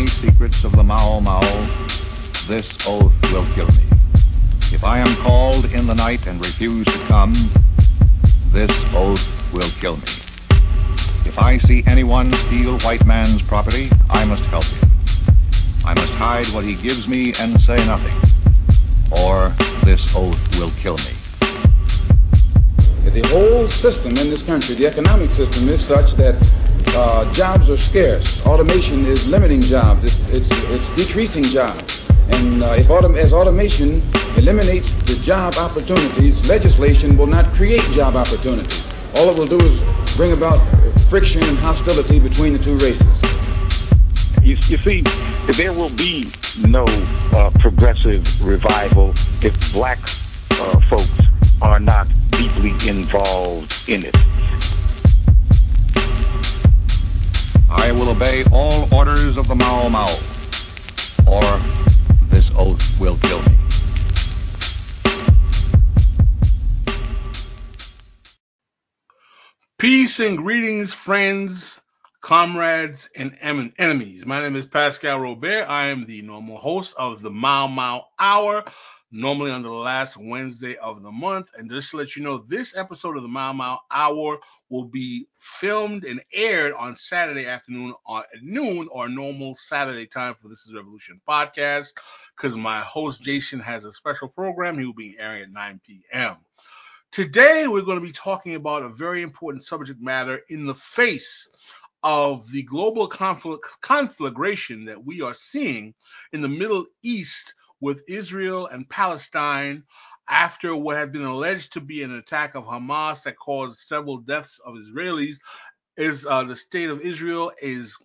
any secrets of the Mau Mau, this oath will kill me. If I am called in the night and refuse to come, this oath will kill me. If I see anyone steal white man's property, I must help him. I must hide what he gives me and say nothing, or this oath will kill me. The whole system in this country, the economic system, is such that uh, jobs are scarce. Automation is limiting jobs. It's, it's, it's decreasing jobs. And uh, if autom- as automation eliminates the job opportunities, legislation will not create job opportunities. All it will do is bring about friction and hostility between the two races. You, you see, there will be no uh, progressive revival if black uh, folks are not deeply involved in it. I will obey all orders of the Mau Mau, or this oath will kill me. Peace and greetings, friends, comrades, and em- enemies. My name is Pascal Robert. I am the normal host of the Mau Mau Hour, normally on the last Wednesday of the month. And just to let you know, this episode of the Mau Mau Hour will be filmed and aired on Saturday afternoon at noon or normal Saturday time for This is Revolution podcast because my host Jason has a special program. He will be airing at 9 p.m. Today, we're going to be talking about a very important subject matter in the face of the global conflict, conflagration that we are seeing in the Middle East with Israel and Palestine after what had been alleged to be an attack of Hamas that caused several deaths of Israelis. Is uh, the state of Israel is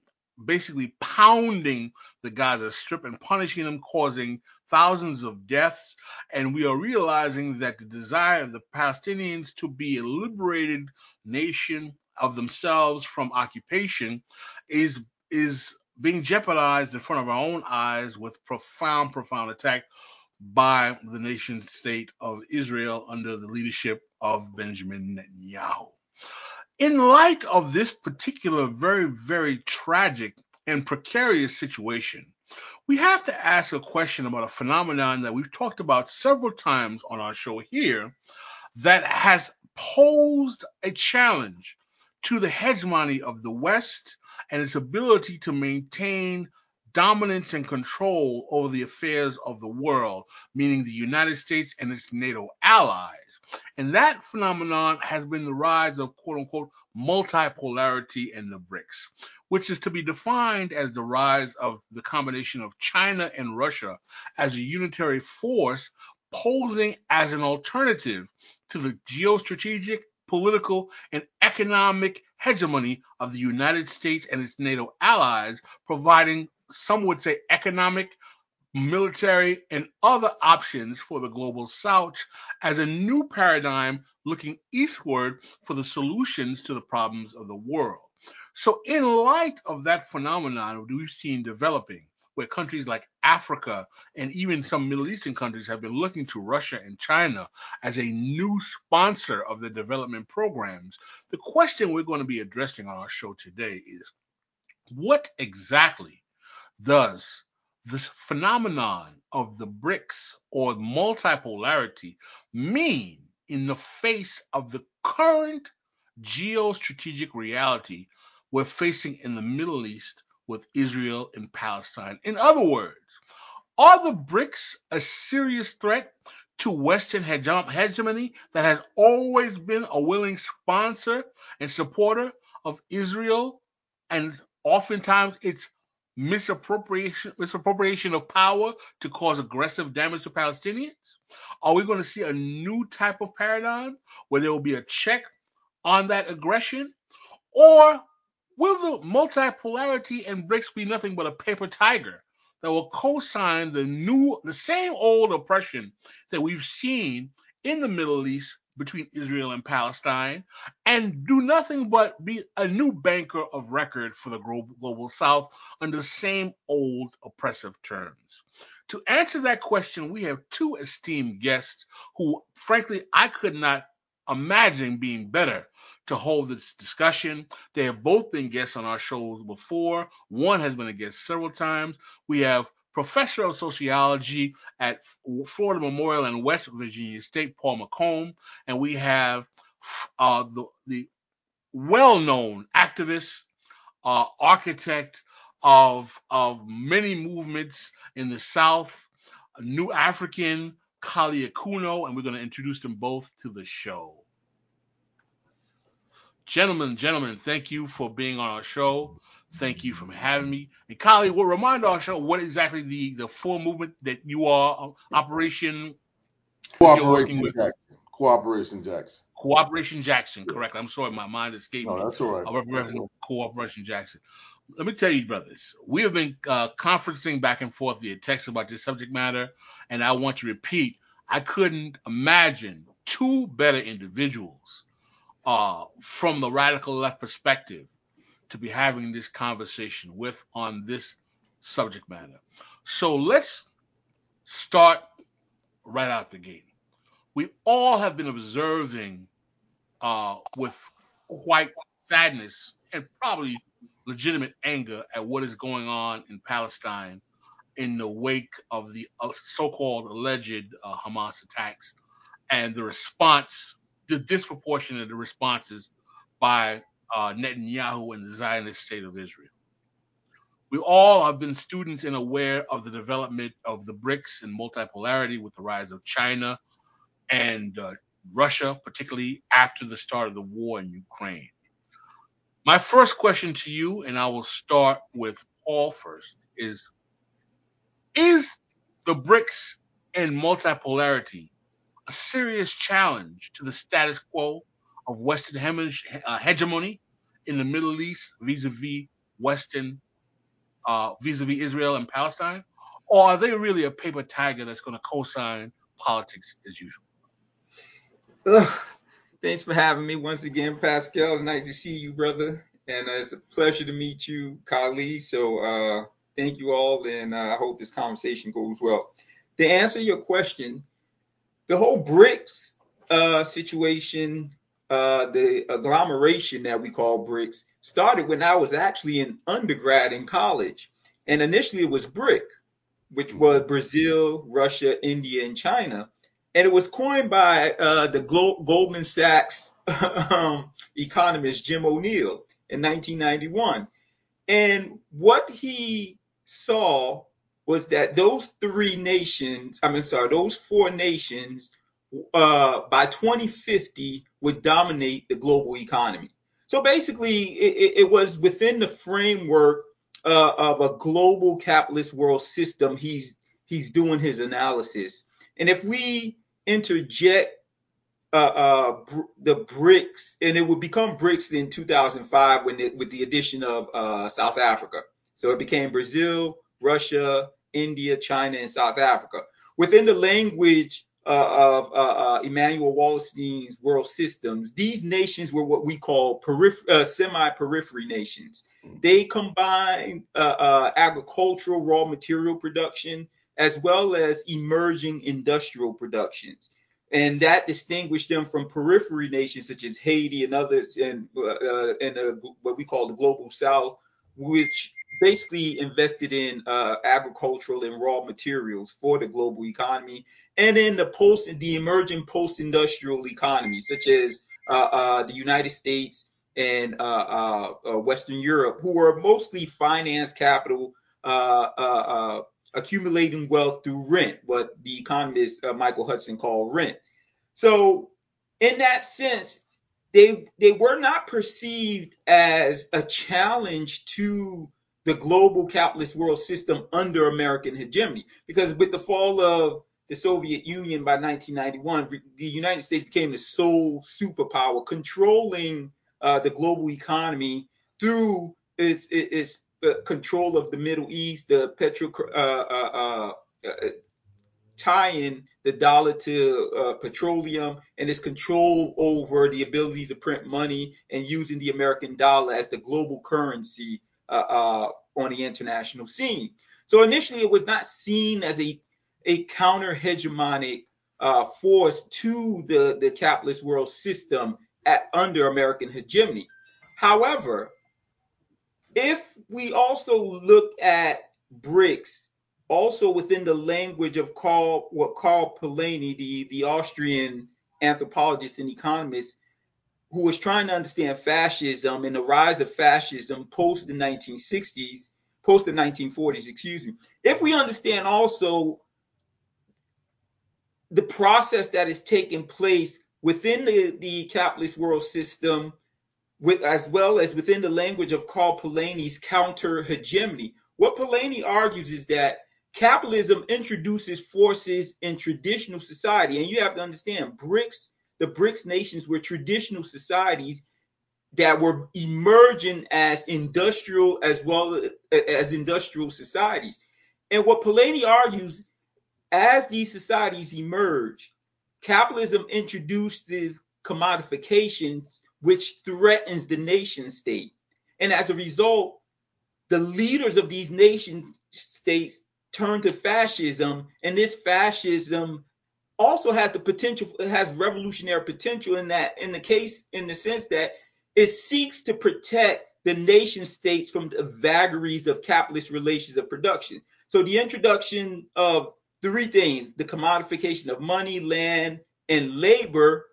basically pounding the Gaza Strip and punishing them, causing thousands of deaths. And we are realizing that the desire of the Palestinians to be a liberated nation of themselves from occupation is is being jeopardized in front of our own eyes with profound, profound attack by the nation state of Israel under the leadership of Benjamin Netanyahu. In light of this particular very, very tragic and precarious situation, we have to ask a question about a phenomenon that we've talked about several times on our show here that has posed a challenge to the hegemony of the West and its ability to maintain dominance and control over the affairs of the world, meaning the United States and its NATO allies. And that phenomenon has been the rise of quote unquote multipolarity in the BRICS, which is to be defined as the rise of the combination of China and Russia as a unitary force posing as an alternative to the geostrategic, political, and economic hegemony of the United States and its NATO allies, providing some would say economic, military, and other options for the global south as a new paradigm looking eastward for the solutions to the problems of the world. So, in light of that phenomenon we've seen developing, where countries like Africa and even some Middle Eastern countries have been looking to Russia and China as a new sponsor of the development programs, the question we're going to be addressing on our show today is what exactly does this phenomenon of the BRICS or multipolarity mean in the face of the current geostrategic reality we're facing in the Middle East with Israel and Palestine? In other words, are the BRICS a serious threat to Western hegemony that has always been a willing sponsor and supporter of Israel and oftentimes its misappropriation misappropriation of power to cause aggressive damage to Palestinians? Are we going to see a new type of paradigm where there will be a check on that aggression? Or will the multipolarity and BRICS be nothing but a paper tiger that will co-sign the new the same old oppression that we've seen in the Middle East between Israel and Palestine and do nothing but be a new banker of record for the global south under the same old oppressive terms. To answer that question, we have two esteemed guests who, frankly, I could not imagine being better to hold this discussion. They have both been guests on our shows before. One has been a guest several times. We have professor of sociology at Florida Memorial and West Virginia State, Paul Mocombe, and we have uh, the, the well-known activist, uh, architect of of many movements in the South, New African, Kali Akuno, and we're going to introduce them both to the show. Gentlemen, gentlemen, thank you for being on our show. Thank you for having me. And Kali, will remind our show what exactly the, the full movement that you are uh, Operation Cooperation Jackson. Cooperation Jackson. Cooperation Jackson, correct. I'm sorry, my mind escaped no, me. That's all right. All right. Cooperation Jackson. Let me tell you, brothers, we have been uh, conferencing back and forth via text about this subject matter, and I want to repeat I couldn't imagine two better individuals uh, from the radical left perspective to be having this conversation with on this subject matter. So let's start right out the gate. We all have been observing uh, with quite sadness and probably legitimate anger at what is going on in Palestine in the wake of the uh, so-called alleged uh, Hamas attacks and the response, the disproportionate responses by uh, Netanyahu and the Zionist state of Israel. We all have been students and aware of the development of the BRICS and multipolarity with the rise of China and uh, Russia, particularly after the start of the war in Ukraine. My first question to you, and I will start with Paul first, is Is the BRICS and multipolarity a serious challenge to the status quo of Western uh, hegemony in the Middle East vis-a-vis Western, uh, vis-a-vis Israel and Palestine, or are they really a paper tiger that's going to co-sign politics as usual? Ugh. Thanks for having me once again, Pascal. It's nice to see you, brother, and uh, it's a pleasure to meet you, Kali. So uh, thank you all, and uh, I hope this conversation goes well. To answer your question, the whole BRICS uh, situation uh, the agglomeration that we call BRICS started when I was actually in undergrad in college. And initially it was BRIC, which mm-hmm. was Brazil, Russia, India, and China. And it was coined by uh, the Glo- Goldman Sachs um, economist Jim O'Neill in 1991. And what he saw was that those three nations, I mean, sorry, those four nations uh, by 2050 would dominate the global economy. So basically, it, it was within the framework uh, of a global capitalist world system. He's he's doing his analysis, and if we interject uh, uh, the BRICS, and it would become BRICS in 2005 when it, with the addition of uh, South Africa. So it became Brazil, Russia, India, China, and South Africa. Within the language uh, of uh, uh, Immanuel Wallerstein's world systems, these nations were what we call peripher- uh, semi-periphery nations. Mm-hmm. They combine uh, uh, agricultural raw material production as well as emerging industrial productions. And that distinguished them from periphery nations such as Haiti and others, and and what we call the global South, which basically invested in uh, agricultural and raw materials for the global economy, and in the post, the emerging post-industrial economy, such as uh, uh, the United States and uh, uh, uh, Western Europe, who were mostly finance capital, accumulating wealth through rent, what the economist Michael Hudson called rent. So, in that sense, they they were not perceived as a challenge to the global capitalist world system under American hegemony. Because with the fall of the Soviet Union by 1991, the United States became the sole superpower, controlling uh, the global economy through its, its, its control of the Middle East, the petro uh, uh, uh, uh tying the dollar to uh, petroleum, and its control over the ability to print money and using the American dollar as the global currency uh, uh, on the international scene. So initially, it was not seen as a a counter hegemonic uh, force to the the capitalist world system at, under American hegemony. However, if we also look at BRICS, also within the language of Karl, what Karl Polanyi, the, the Austrian anthropologist and economist, who was trying to understand fascism and the rise of fascism post the 1960s, post the 1940s, excuse me. If we understand also the process that is taking place within the, the capitalist world system, with as well as within the language of Karl Polanyi's counter hegemony. What Polanyi argues is that capitalism introduces forces in traditional society, and you have to understand BRICS, the BRICS nations were traditional societies that were emerging as industrial as well as industrial societies. And what Polanyi argues, as these societies emerge, capitalism introduces commodifications which threatens the nation state. And as a result, the leaders of these nation states turn to fascism, and this fascism also has the potential, it has revolutionary potential in that, in the case, in the sense that it seeks to protect the nation states from the vagaries of capitalist relations of production. So the introduction of three things, the commodification of money, land, and labor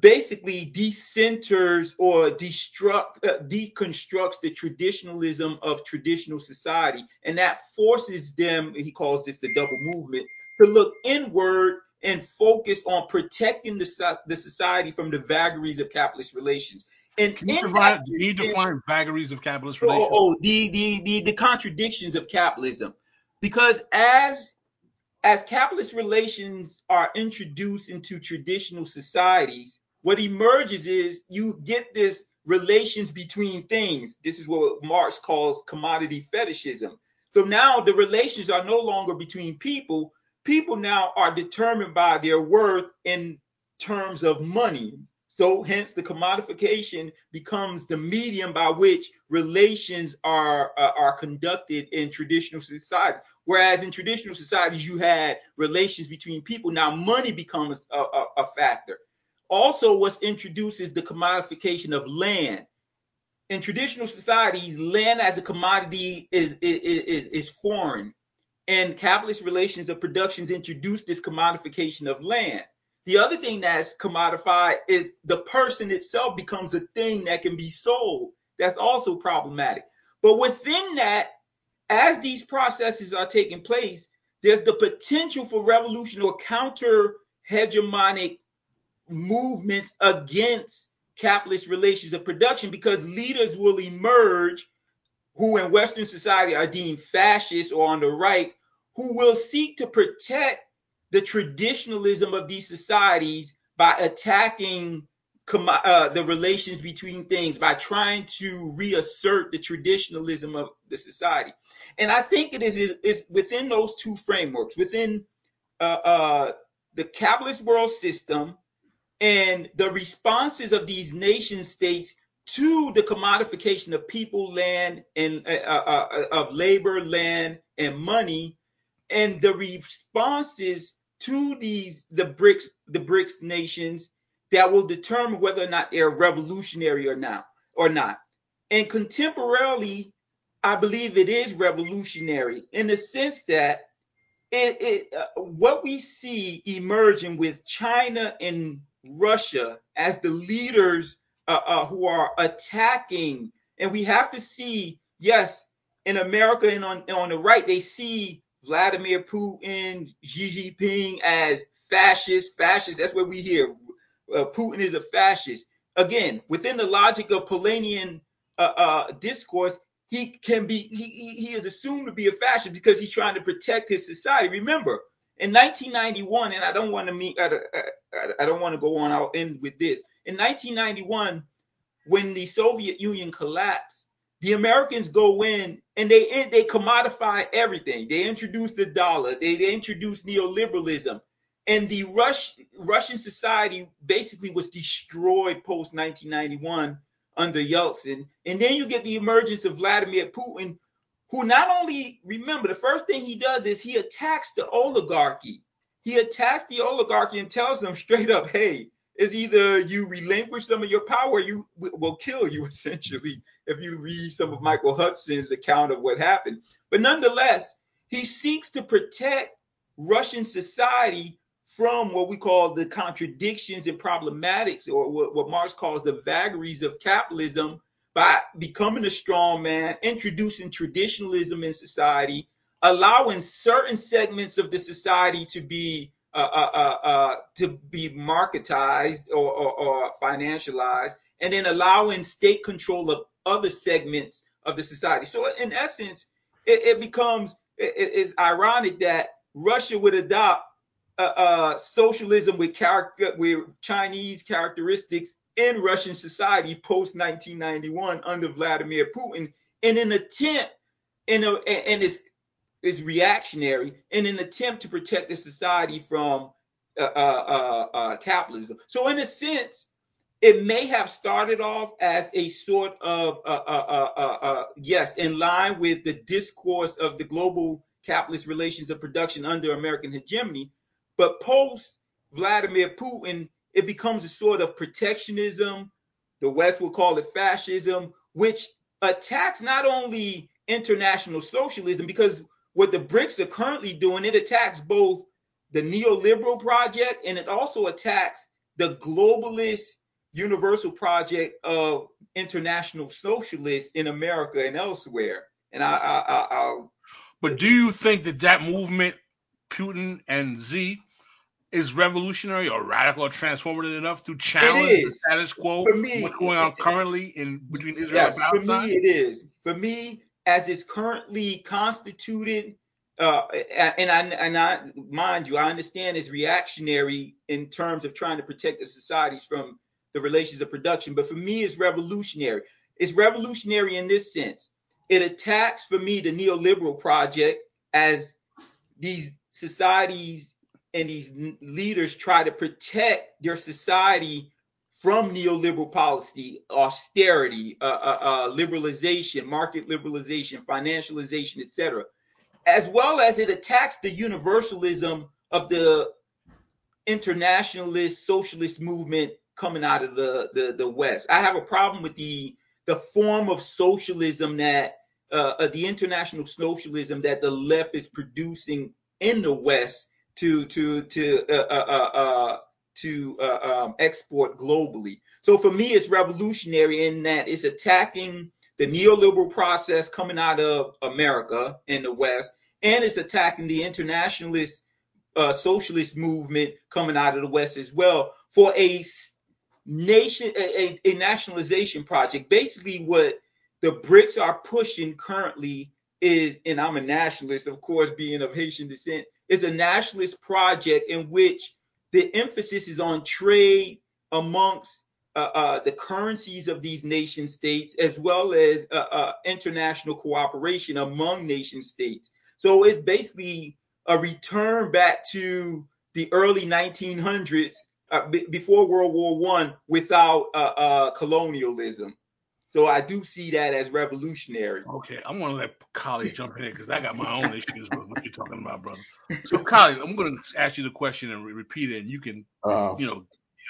basically decenters or destruct, uh, deconstructs the traditionalism of traditional society. And that forces them, he calls this the double movement, to look inward and focus on protecting the, the society from the vagaries of capitalist relations. And can you, provide, can you define vagaries of capitalist oh, relations? Oh, oh, the, the, the, the contradictions of capitalism. Because as as capitalist relations are introduced into traditional societies, what emerges is you get this relations between things. This is what Marx calls commodity fetishism. So now the relations are no longer between people. People now are determined by their worth in terms of money. So hence the commodification becomes the medium by which relations are uh, are conducted in traditional societies. Whereas in traditional societies, you had relations between people. Now money becomes a, a, a factor. Also, what's introduced is the commodification of land. In traditional societies, land as a commodity is, is, is, foreign. And capitalist relations of productions introduce this commodification of land. The other thing that's commodified is the person itself becomes a thing that can be sold. That's also problematic. But within that, as these processes are taking place, there's the potential for revolution or counter hegemonic movements against capitalist relations of production because leaders will emerge who in Western society are deemed fascist or on the right, who will seek to protect the traditionalism of these societies by attacking uh, the relations between things, by trying to reassert the traditionalism of the society. And I think it is, is within those two frameworks, within uh, uh, the capitalist world system and the responses of these nation states to the commodification of people, land, and uh, uh, uh, of labor, land, and money, and the responses to these the BRICS the BRICS nations that will determine whether or not they're revolutionary or not or not. And contemporarily, I believe it is revolutionary in the sense that it, it uh, what we see emerging with China and Russia as the leaders uh, uh, who are attacking. And we have to see, yes, in America and on, on the right, they see Vladimir Putin, Xi Jinping as fascist, fascist. That's what we hear. Uh, Putin is a fascist. Again, within the logic of Polanyian uh, uh, discourse, he can be he, he is assumed to be a fascist because he's trying to protect his society. Remember, in 1991, and I don't want to meet, I, I, I don't want to go on. I'll end with this. In 1991, when the Soviet Union collapsed, the Americans go in and they they commodify everything. They introduce the dollar. They, they introduce neoliberalism, and the Rush, Russian society basically was destroyed post 1991 under Yeltsin. And then you get the emergence of Vladimir Putin, who not only remember the first thing he does is he attacks the oligarchy. He attacks the oligarchy and tells them straight up, hey, is either you relinquish some of your power, you will kill you essentially. If you read some of Michael Hudson's account of what happened, but nonetheless, he seeks to protect Russian society from what we call the contradictions and problematics, or what, what Marx calls the vagaries of capitalism, by becoming a strong man, introducing traditionalism in society, allowing certain segments of the society to be uh, uh, uh, uh, to be marketized or, or, or, financialized, and then allowing state control of other segments of the society. So, in essence, it, it becomes it, it's ironic that Russia would adopt uh, uh, socialism with character with Chinese characteristics in Russian society post 1991 under Vladimir Putin in an attempt in a and it's is reactionary in an attempt to protect the society from uh, uh, uh, uh, capitalism. So, in a sense, it may have started off as a sort of uh, uh, yes, in line with the discourse of the global capitalist relations of production under American hegemony, but post Vladimir Putin, it becomes a sort of protectionism. The West will call it fascism, which attacks not only international socialism, because what the BRICS are currently doing, it attacks both the neoliberal project and it also attacks the globalist universal project of international socialists in America and elsewhere. And I, I, I I'll, but do you think that that movement, Putin and Z, is revolutionary or radical or transformative enough to challenge the status quo? For me, what's going on currently in between Israel yes, and Palestine? For me, it is. For me, as it's currently constituted, uh, and I and I mind you, I understand it's reactionary in terms of trying to protect the societies from the relations of production, but for me, it's revolutionary. It's revolutionary in this sense. It attacks for me the neoliberal project as these societies and these leaders try to protect their society from neoliberal policy, austerity, uh, uh, uh, liberalization, market liberalization, financialization, etc., as well as it attacks the universalism of the internationalist socialist movement coming out of the, the, the West. I have a problem with the the form of socialism that uh, uh the international socialism that the left is producing in the West to to to uh, uh, uh, uh to uh, um, export globally. So for me, it's revolutionary in that it's attacking the neoliberal process coming out of America in the West, and it's attacking the internationalist uh, socialist movement coming out of the West as well for a nation, a, a nationalization project. Basically, what the BRICS are pushing currently is, and I'm a nationalist, of course, being of Haitian descent, is a nationalist project in which the emphasis is on trade amongst uh, uh, the currencies of these nation states, as well as uh, uh international cooperation among nation states. So it's basically a return back to the early 1900s, uh, b- before World War One, without uh, colonialism. So I do see that as revolutionary. Okay, I'm gonna let Kali jump in because I got my own issues with what you're talking about, brother. So Kali, I'm gonna ask you the question and re- repeat it, and you can, uh, you know,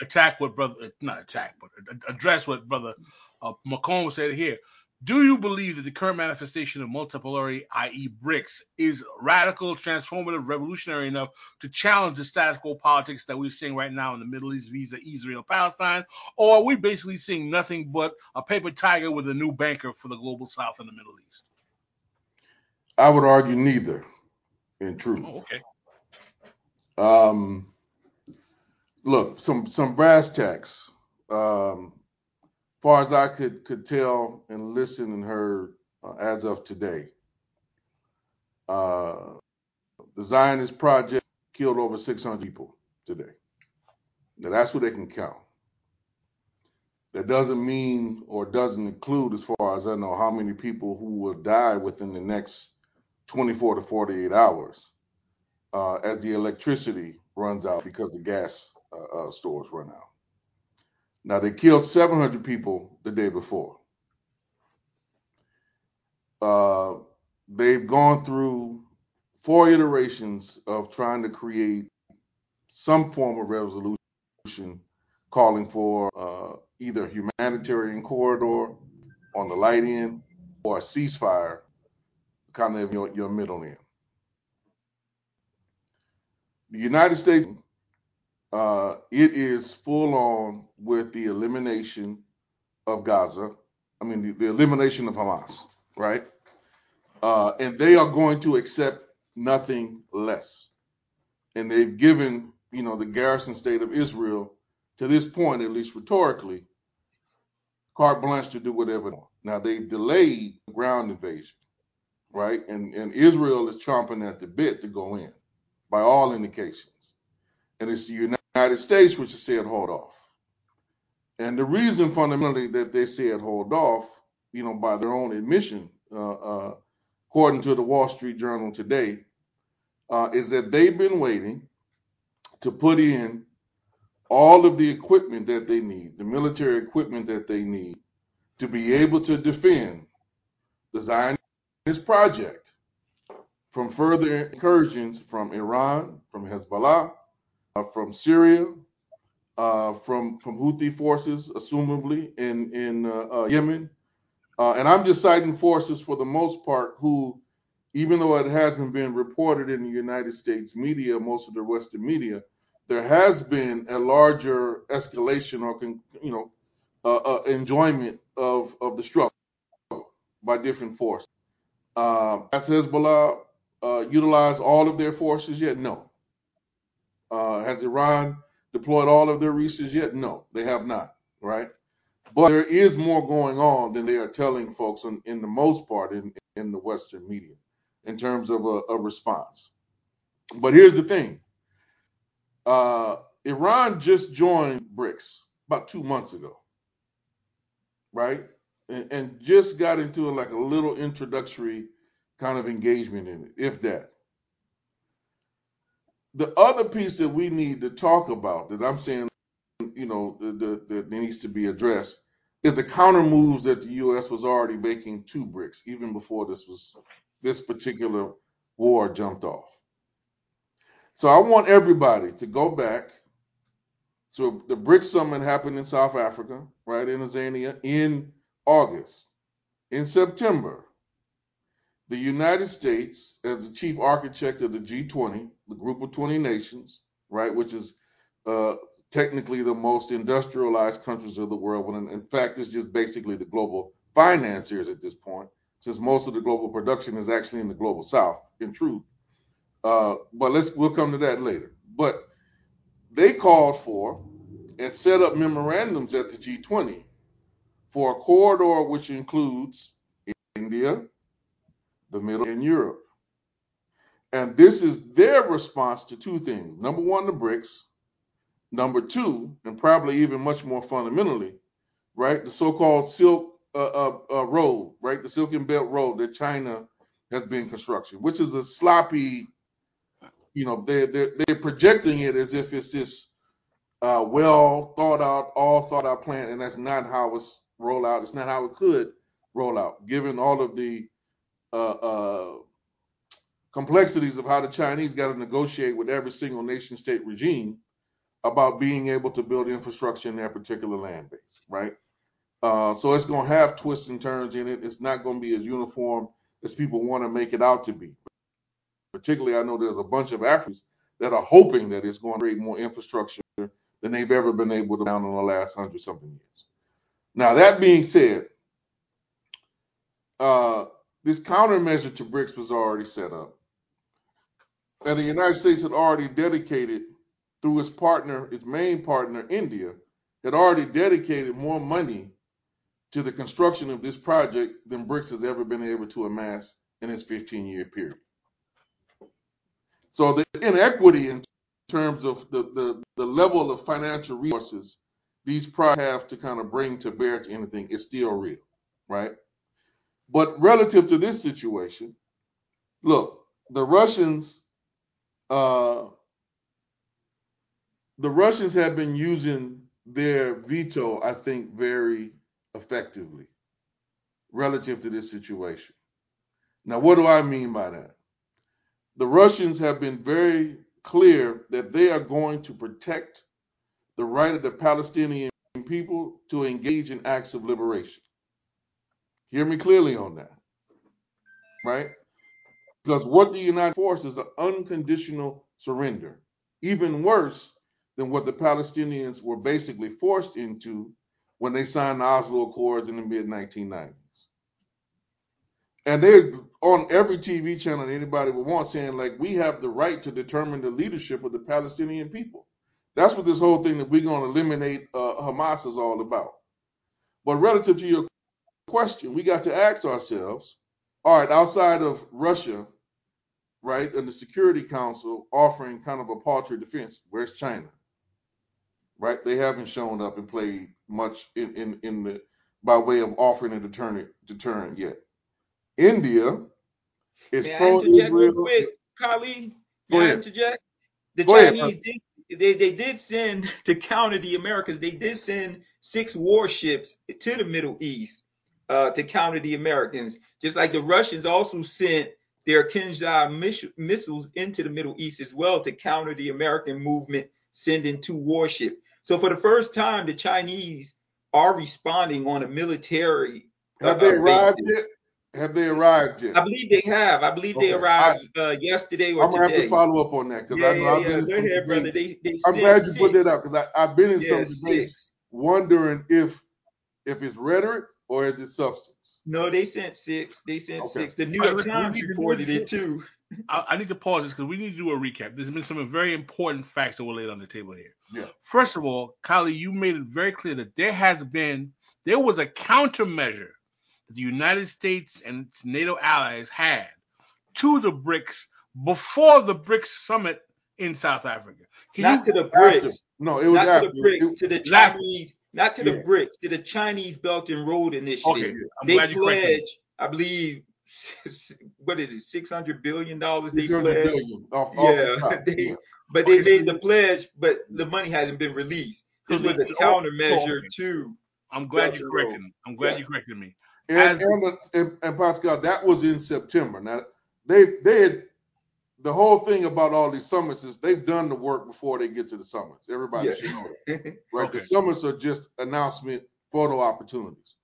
attack what brother, uh, not attack, but address what brother uh, Mocombe said here. Do you believe that the current manifestation of multipolarity, i.e., BRICS, is radical, transformative, revolutionary enough to challenge the status quo politics that we're seeing right now in the Middle East visa Israel Palestine? Or are we basically seeing nothing but a paper tiger with a new banker for the global south and the Middle East? I would argue neither, in truth. Oh, okay. Um, look, some some brass tacks. Um, far as I could could tell and listen and heard uh, as of today, uh, the Zionist project killed over 600 people today. Now that's what they can count. That doesn't mean or doesn't include, as far as I know, how many people who will die within the next 24 to 48 hours uh, as the electricity runs out because the gas uh, uh stores run out. Now they killed 700 people the day before. Uh, they've gone through four iterations of trying to create some form of resolution calling for uh, either a humanitarian corridor on the light end or a ceasefire, kind of your, your middle end. The United States, uh, it is full on with the elimination of Gaza. I mean, the, the elimination of Hamas, right? Uh, and they are going to accept nothing less. And they've given, you know, the garrison state of Israel, to this point, at least rhetorically, carte blanche to do whatever. Now they've delayed the ground invasion, right? And and Israel is chomping at the bit to go in, by all indications. And it's the United States which said hold off. And the reason fundamentally that they said hold off, you know, by their own admission, uh, uh, according to the Wall Street Journal today, uh, is that they've been waiting to put in all of the equipment that they need, the military equipment that they need to be able to defend the Zionist project from further incursions from Iran, from Hezbollah, uh, from Syria, uh, from from Houthi forces, assumably in in uh, uh, Yemen, uh, and I'm just citing forces for the most part who, even though it hasn't been reported in the United States media, most of the Western media, there has been a larger escalation or you know enjoyment of of the struggle by different forces. Has Hezbollah utilized all of their forces yet? No. Uh, has Iran deployed all of their resources yet? No, they have not. Right. But there is more going on than they are telling folks in, in the most part in, in the Western media in terms of a, a response. But here's the thing uh, Iran just joined BRICS about two months ago, right? And, and just got into a, like a little introductory kind of engagement in it, if that. The other piece that we need to talk about that I'm saying, you know, that needs to be addressed is the counter moves that the U.S. was already making to BRICS even before this was this particular war jumped off. So I want everybody to go back. So the BRICS summit happened in South Africa, right in Azania, in August. In September, the United States, as the chief architect of the G20, the group of 20 nations, right, which is uh, technically the most industrialized countries of the world, when in, fact it's just basically the global financiers at this point, since most of the global production is actually in the global south, in truth. Uh, but let's we'll come to that later. But they called for and set up memorandums at the G20 for a corridor which includes India, the Middle, and Europe. And this is their response to two things. Number one, the BRICS. Number two, and probably even much more fundamentally, right, the so-called Silk uh, uh, uh, Road, right, the Silk and Belt Road that China has been constructing, which is a sloppy you know, they're, they're, they're projecting it as if it's this uh, well thought out, all thought out plan, and that's not how it's roll out. It's not how it could roll out, given all of the uh, uh, complexities of how the Chinese got to negotiate with every single nation state regime about being able to build infrastructure in their particular land base, right? Uh, so it's going to have twists and turns in it. It's not going to be as uniform as people want to make it out to be. Particularly, I know there's a bunch of Africans that are hoping that it's going to create more infrastructure than they've ever been able to down in the last hundred something years. Now, that being said, uh, this countermeasure to BRICS was already set up. And the United States had already dedicated, through its partner, its main partner, India, had already dedicated more money to the construction of this project than BRICS has ever been able to amass in its 15 year period. So the inequity in terms of the, the, the level of financial resources these projects have to kind of bring to bear to anything is still real, right? But relative to this situation, look, the Russians, uh, the Russians have been using their veto, I think, very effectively relative to this situation. Now, what do I mean by that? the Russians have been very clear that they are going to protect the right of the Palestinian people to engage in acts of liberation. Hear me clearly on that. Right? Because what the United Forces is an unconditional surrender, even worse than what the Palestinians were basically forced into when they signed the Oslo Accords in the mid 1990s. And they're on every TV channel anybody would want saying, like, we have the right to determine the leadership of the Palestinian people. That's what this whole thing that we're going to eliminate uh, Hamas is all about. But relative to your question, we got to ask ourselves all right, outside of Russia, right, and the Security Council offering kind of a paltry defense, where's China? Right? They haven't shown up and played much in, in, in the by way of offering a deterrent deterrent yet. India is pro Israel. Kali, may I interject? The Go Chinese ahead. did they, they did send to counter the Americans, they did send six warships to the Middle East uh, to counter the Americans, just like the Russians also sent their Kinzhal missiles into the Middle East as well to counter the American movement, sending two warships. So for the first time, the Chinese are responding on a military. Have uh, they arrived basis. yet? Have they arrived yet? I believe they have. I believe okay. they arrived I, uh, yesterday or I'm gonna today. have to follow up on that because yeah, I know yeah, I've yeah. been in Go some ahead, brother. They, they I'm glad you six. put that out because I've been in yeah, some debates wondering if if it's rhetoric or is it substance. No, they sent six. They sent okay. six. The New York right, Times reported it too. I, I, need to pause this because we need to do a recap. There's been some very important facts that were laid on the table here. Yeah. First of all, Kali, you made it very clear that there has been there was a countermeasure that the United States and its NATO allies had to the BRICS before the BRICS summit in South Africa. Can Not to the BRICS. No, it was not after. to the BRICS, it, to the Chinese not to the yeah. BRICS, to the Chinese Belt and Road Initiative. Okay, I'm they glad you pledge, I believe, what is it, six hundred billion dollars? They pledge. Off, yeah, off they, yeah, but they made the pledge, but the money hasn't been released. This was a countermeasure okay. to. I'm glad you corrected me. I'm glad yes. you corrected me. And, As, and, and, and Pascal, that was in September. Now they they had the whole thing about all these summits is they've done the work before they get to the summits. Everybody yeah. should know that. Right? Okay. The summits are just announcement photo opportunities.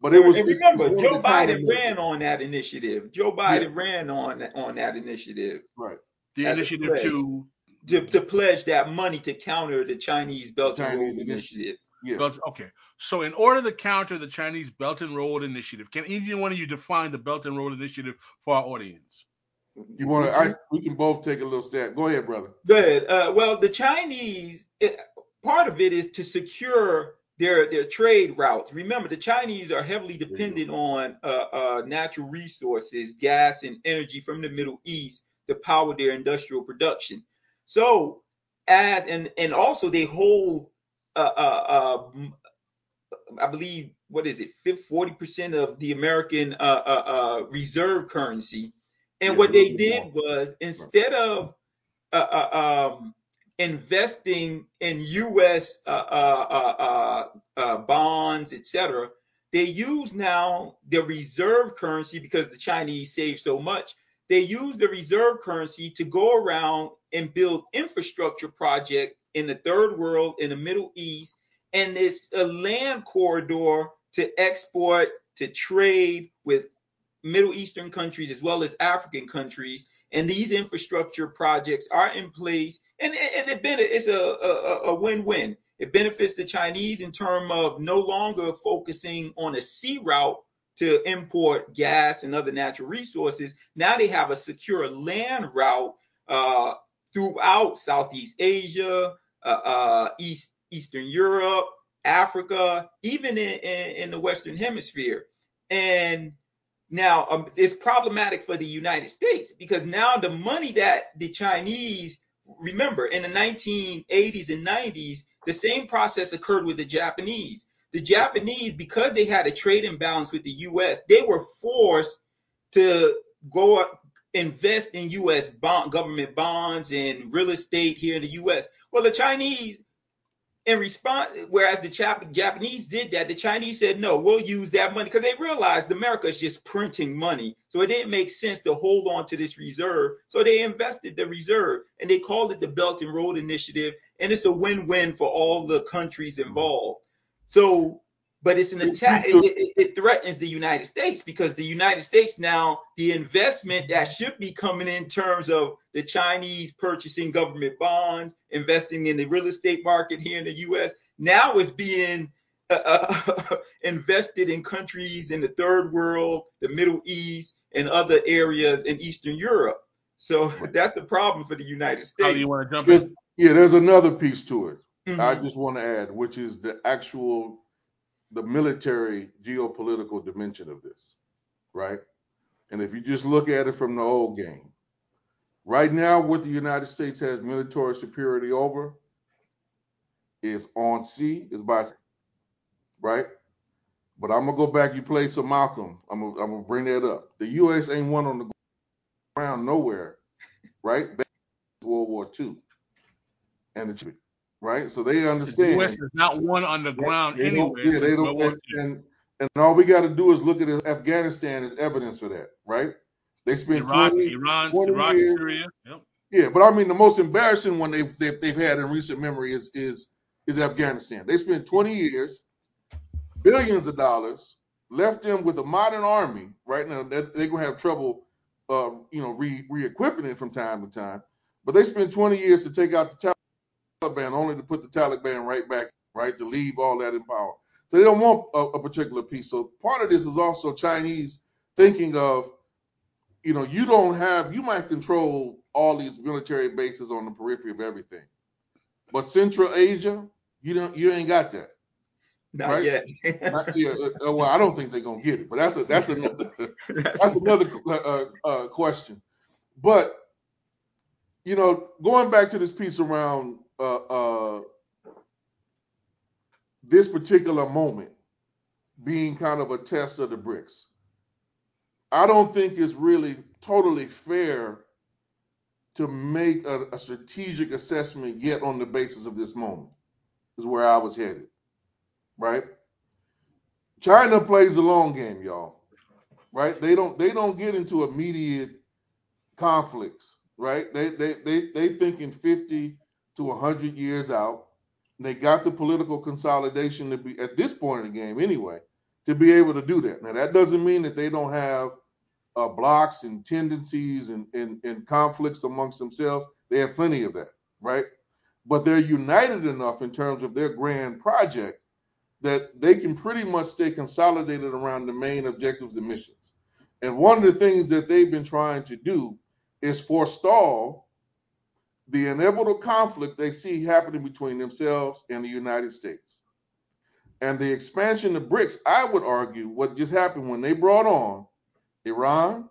But it was and remember, Joe Biden ran on that initiative. Joe Biden yeah. ran on on that initiative. Right. The initiative to, to to pledge that money to counter the Chinese Belt and Road Initiative. Yeah. Okay. So in order to counter the Chinese Belt and Road Initiative, can either one of you define the Belt and Road Initiative for our audience? You want to? I we can both take a little step. Go ahead, brother. Good. Uh, well, the Chinese it, part of it is to secure their their trade routes. Remember, the Chinese are heavily dependent on uh, uh, natural resources, gas and energy from the Middle East to power their industrial production. So, as and and also they hold, uh, uh, uh I believe, what is it, 40 percent of the American uh, reserve currency and yeah, what they did was instead of uh, uh, um, investing in U.S. Uh, uh, uh, uh, bonds, etc., they use now the reserve currency because the Chinese save so much. They use the reserve currency to go around and build infrastructure project in the third world, in the Middle East, and it's a land corridor to export, to trade with Middle Eastern countries as well as African countries. And these infrastructure projects are in place, and, and it it's a, a, a win-win. It benefits the Chinese in terms of no longer focusing on a sea route to import gas and other natural resources. Now they have a secure land route uh, throughout Southeast Asia, uh, uh, East Eastern Europe, Africa, even in, in, in the Western Hemisphere. And now, um, it's problematic for the United States because now the money that the Chinese, remember, in the 1980s and 90s, the same process occurred with the Japanese. The Japanese, because they had a trade imbalance with the U.S., they were forced to go invest in U.S. Bond, government bonds and real estate here in the U.S. Well, the Chinese in response, whereas the Japanese did that, the Chinese said, no, we'll use that money because they realized America is just printing money. So it didn't make sense to hold on to this reserve. So they invested the reserve and they called it the Belt and Road Initiative. and it's a win-win for all the countries involved. So, but it's an attack. It, it, it, threatens the United States because the United States now, the investment that should be coming in terms of the Chinese purchasing government bonds, investing in the real estate market here in the U.S. now is being uh, uh invested in countries in the third world, the Middle East, and other areas in Eastern Europe. So that's the problem for the United States. How do you want to jump in? Yeah, there's another piece to it. Mm-hmm. I just want to add, which is the actual, the military geopolitical dimension of this, right? And if you just look at it from the old game, right now, what the United States has military superiority over is on sea, is by, sea, right? But I'm gonna go back. You played some Malcolm. I'm gonna, I'm gonna bring that up. The U.S. ain't one on the ground nowhere, right? Back World War II, and the right? So they understand. The U.S. is not one on the ground they, anywhere. Yeah, they don't. And, and, and all we got to do is look at Afghanistan as evidence for that, right? They spent Iraq, 20, Iran, 20 Iraq, years. Syria. Yep. Yeah, but I mean the most embarrassing one they've, they've, they've had in recent memory is is is Afghanistan. They spent 20 years, billions of dollars, left them with a modern army. Right now, they're, they're gonna have trouble, uh, you know, re re-equipping it from time to time. But they spent 20 years to take out the Taliban, only to put the Taliban right back, right, to leave all that in power. So they don't want a, a particular piece. So part of this is also Chinese thinking of, you know, you don't have, you might control all these military bases on the periphery of everything, but Central Asia, you don't, you ain't got that. Not right? yet. Not, yeah, uh, uh, well, I don't think they're gonna get it, but that's a that's another that's, that's another uh, uh, question. But you know, going back to this piece around uh, uh, this particular moment being kind of a test of the BRICS. I don't think it's really totally fair to make a, a strategic assessment yet on the basis of this moment. Is where I was headed, right? China plays the long game, y'all. Right? They don't they don't get into immediate conflicts right? They they they they thinking 50 to 100 years out. They got the political consolidation to be at this point in the game anyway to be able to do that. Now that doesn't mean that they don't have uh, blocks and tendencies and, and and conflicts amongst themselves. They have plenty of that, right? But they're united enough in terms of their grand project that they can pretty much stay consolidated around the main objectives and missions. And one of the things that they've been trying to do is forestall the inevitable conflict they see happening between themselves and the United States. And the expansion of BRICS, I would argue, what just happened when they brought on Iran,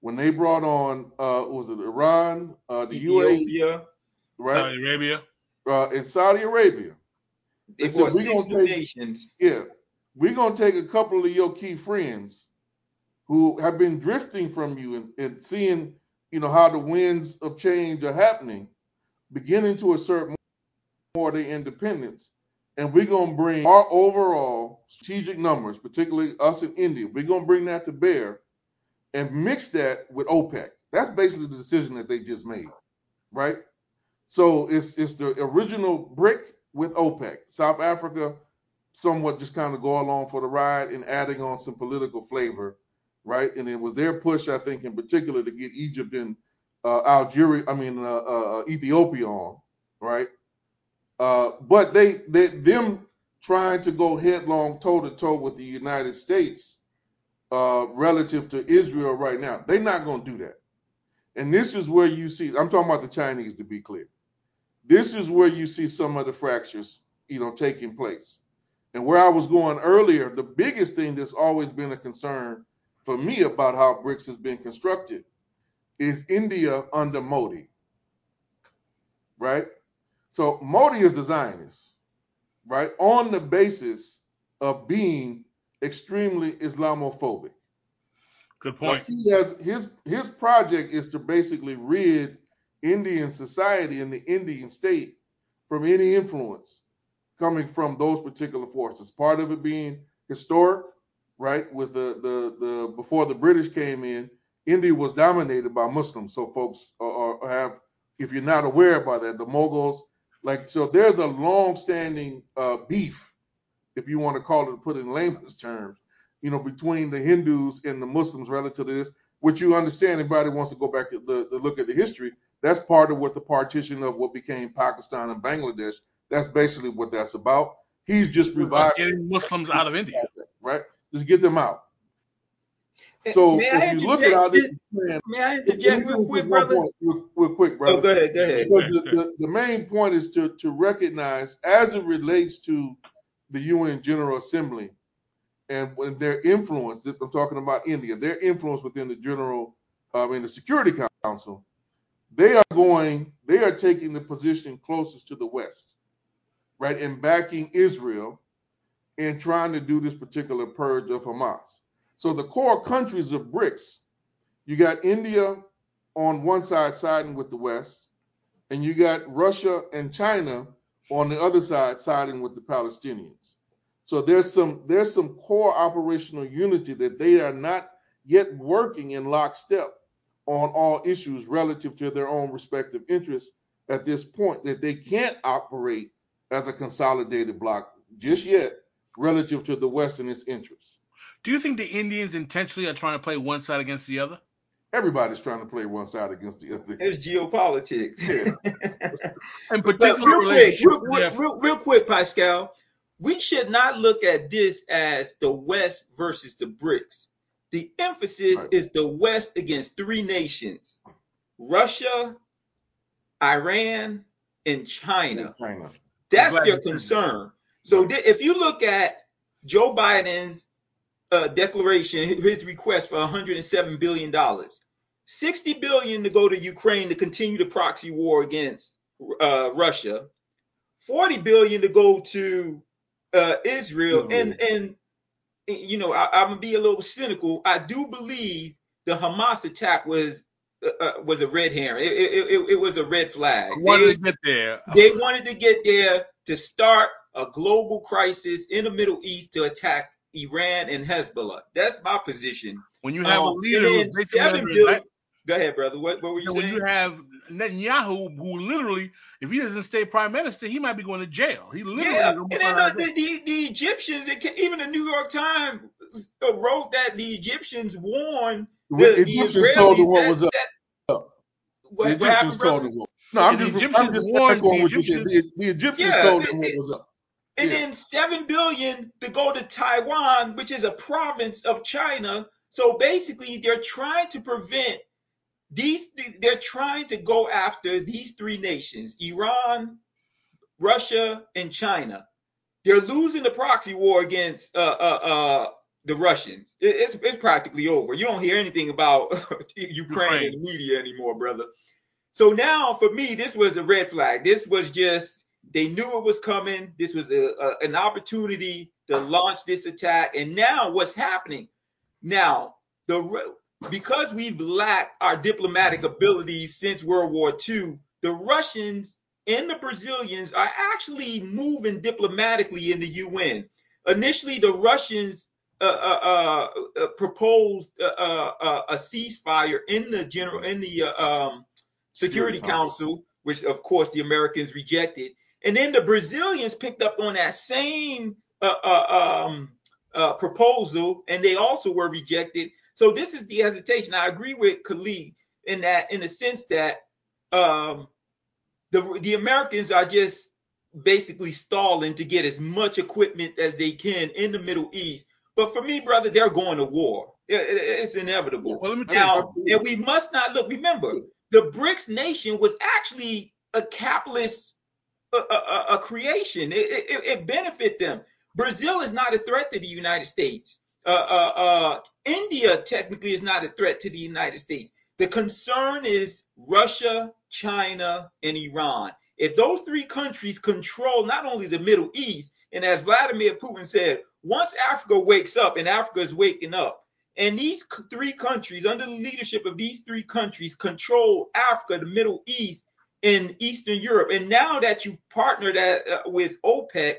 when they brought on, uh, was it Iran, uh, the Ethiopia, UAE, right? Saudi Arabia, uh, in Saudi Arabia. They, they said, six take, nations. Yeah, we're gonna take a couple of your key friends who have been drifting from you and, and seeing, you know, how the winds of change are happening, beginning to assert more their independence. And we're to bring our overall strategic numbers, particularly us in India, we're to bring that to bear and mix that with OPEC. That's basically the decision that they just made, right? So it's it's the original BRIC with OPEC. South Africa somewhat just kind of go along for the ride and adding on some political flavor right? And it was their push, I think, in particular, to get Egypt and uh, Algeria, I mean, uh, uh, Ethiopia on, right? Uh, but they, they, them trying to go headlong, toe to toe with the United States uh, relative to Israel right now, they're not going to do that. And this is where you see, I'm talking about the Chinese to be clear. This is where you see some of the fractures, you know, taking place. And where I was going earlier, the biggest thing that's always been a concern for me about how BRICS has been constructed is India under Modi, right? So Modi is a Zionist, right? On the basis of being extremely Islamophobic. Good point. Now, he has his his project is to basically rid Indian society and the Indian state from any influence coming from those particular forces. Part of it being historic, right? With the the the before the British came in, India was dominated by Muslims. So folks are, are, have if you're not aware about that, the Mughals, like, so there's a long-standing uh, beef, if you want to call it, put it in layman's terms, you know, between the Hindus and the Muslims relative to this, which you understand. Anybody wants to go back to the, the look at the history. That's part of what the partition of what became Pakistan and Bangladesh. That's basically what that's about. He's just reviving Getting Muslims out of India. right? Just get them out. Eh, So may I if you look at how this is planned, May I interject real quick, brother? point real, real quick, brother. Oh, go ahead, go ahead. Because the, the, the main point is to, to recognize as it relates to the UN General Assembly and their influence, I'm talking about India, their influence within the General, I mean, the Security Council, they are going, they are taking the position closest to the West, right, and backing Israel in trying to do this particular purge of Hamas. So the core countries of BRICS, you got India on one side siding with the West, and you got Russia and China on the other side siding with the Palestinians. So there's some there's some core operational unity that they are not yet working in lockstep on all issues relative to their own respective interests at this point that they can't operate as a consolidated bloc just yet relative to the West and its interests. Do you think the Indians intentionally are trying to play one side against the other? Everybody's trying to play one side against the other. It's geopolitics. In But particular, real quick, relationship real, real, real quick, Pascal, we should not look at this as the West versus the BRICS. The emphasis Right. is the West against three nations Russia, Iran, and China. China. That's their you that. concern. So th- if you look at Joe Biden's uh, declaration, his request for 107 billion dollars, 60 billion to go to Ukraine to continue the proxy war against uh, Russia, 40 billion to go to uh, Israel, and and you know I, I'm gonna be a little cynical. I do believe the Hamas attack was uh, uh, was a red herring. It, it, it, it was a red flag. Wanted They- to get there. they wanted to get there to start a global crisis in the Middle East to attack Iran and Hezbollah. That's my position. When you have a Um, leader and who's then basically seven under billion. attack- Go ahead, brother. What, what were you And when saying? you have Netanyahu, who literally, if he doesn't stay prime minister, he might be going to jail. He literally Yeah, and then on the, the, the, the Egyptians, it ca- even the New York Times uh, wrote that the Egyptians warned The the, the Egyptians told them what that, was up. that The what, what Egyptians happened, told brother? them what. No, I'm The just, I'm just warned- echoing the what you said. The, the Egyptians Yeah, told it- them what was up. And Yeah. then seven billion to go to Taiwan, which is a province of China. So basically, they're trying to prevent these. They're trying to go after these three nations: Iran, Russia, and China. They're losing the proxy war against uh, uh, uh, the Russians. It- it's it's practically over. You don't hear anything about Ukraine in the media anymore, brother. So now, for me, this was a red flag. This was just they knew it was coming. This was a, a, an opportunity to launch this attack. And now, what's happening? Now, the because we've lacked our diplomatic abilities since World War II, the Russians and the Brazilians are actually moving diplomatically in the UN. Initially, the Russians uh, uh, uh, proposed uh, uh, uh, a ceasefire in the general in the uh, um, Security. Council, which of course the Americans rejected, and then the Brazilians picked up on that same uh, uh, um, uh, proposal, and they also were rejected. So this is the hesitation. I agree with Kali in that, in the sense that um, the the Americans are just basically stalling to get as much equipment as they can in the Middle East. But for me, brother, they're going to war. It- it- it's inevitable. Well, let me tell you Now, and we must not look. Remember, the BRICS nation was actually a capitalist uh, uh, uh, creation. It, it, it benefit them. Brazil is not a threat to the United States. Uh, uh, uh, India technically is not a threat to the United States. The concern is Russia, China, and Iran. If those three countries control not only the Middle East, and as Vladimir Putin said, once Africa wakes up, and Africa is waking up, and these three countries, under the leadership of these three countries, control Africa, the Middle East, and Eastern Europe. And now that you've partnered at, uh, with OPEC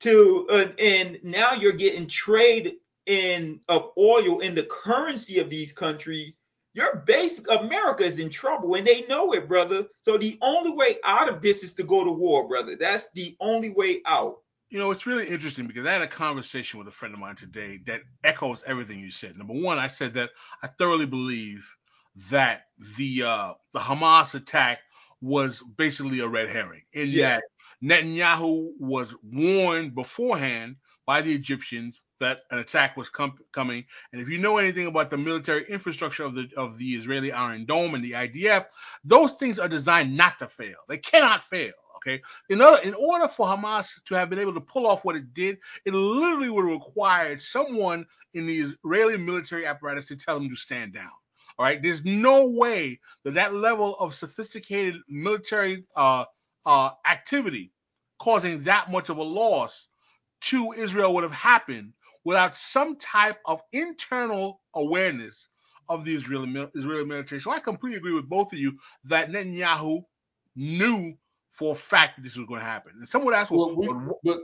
to, uh, and now you're getting trade in of oil in the currency of these countries, your basic America is in trouble and they know it, brother. So the only way out of this is to go to war, brother. That's the only way out. You know, it's really interesting because I had a conversation with a friend of mine today that echoes everything you said. Number one, I said that I thoroughly believe that the uh, the Hamas attack was basically a red herring in Yeah. that Netanyahu was warned beforehand by the Egyptians that an attack was com- coming. And if you know anything about the military infrastructure of the of the Israeli Iron Dome and the IDF, those things are designed not to fail. They cannot fail. Okay. In order, in order for Hamas to have been able to pull off what it did, it literally would have required someone in the Israeli military apparatus to tell them to stand down. All right. There's no way that that level of sophisticated military uh, uh, activity causing that much of a loss to Israel would have happened without some type of internal awareness of the Israeli Israeli military. So I completely agree with both of you that Netanyahu knew for a fact that this was going to happen. And someone asked, well, Well, we, but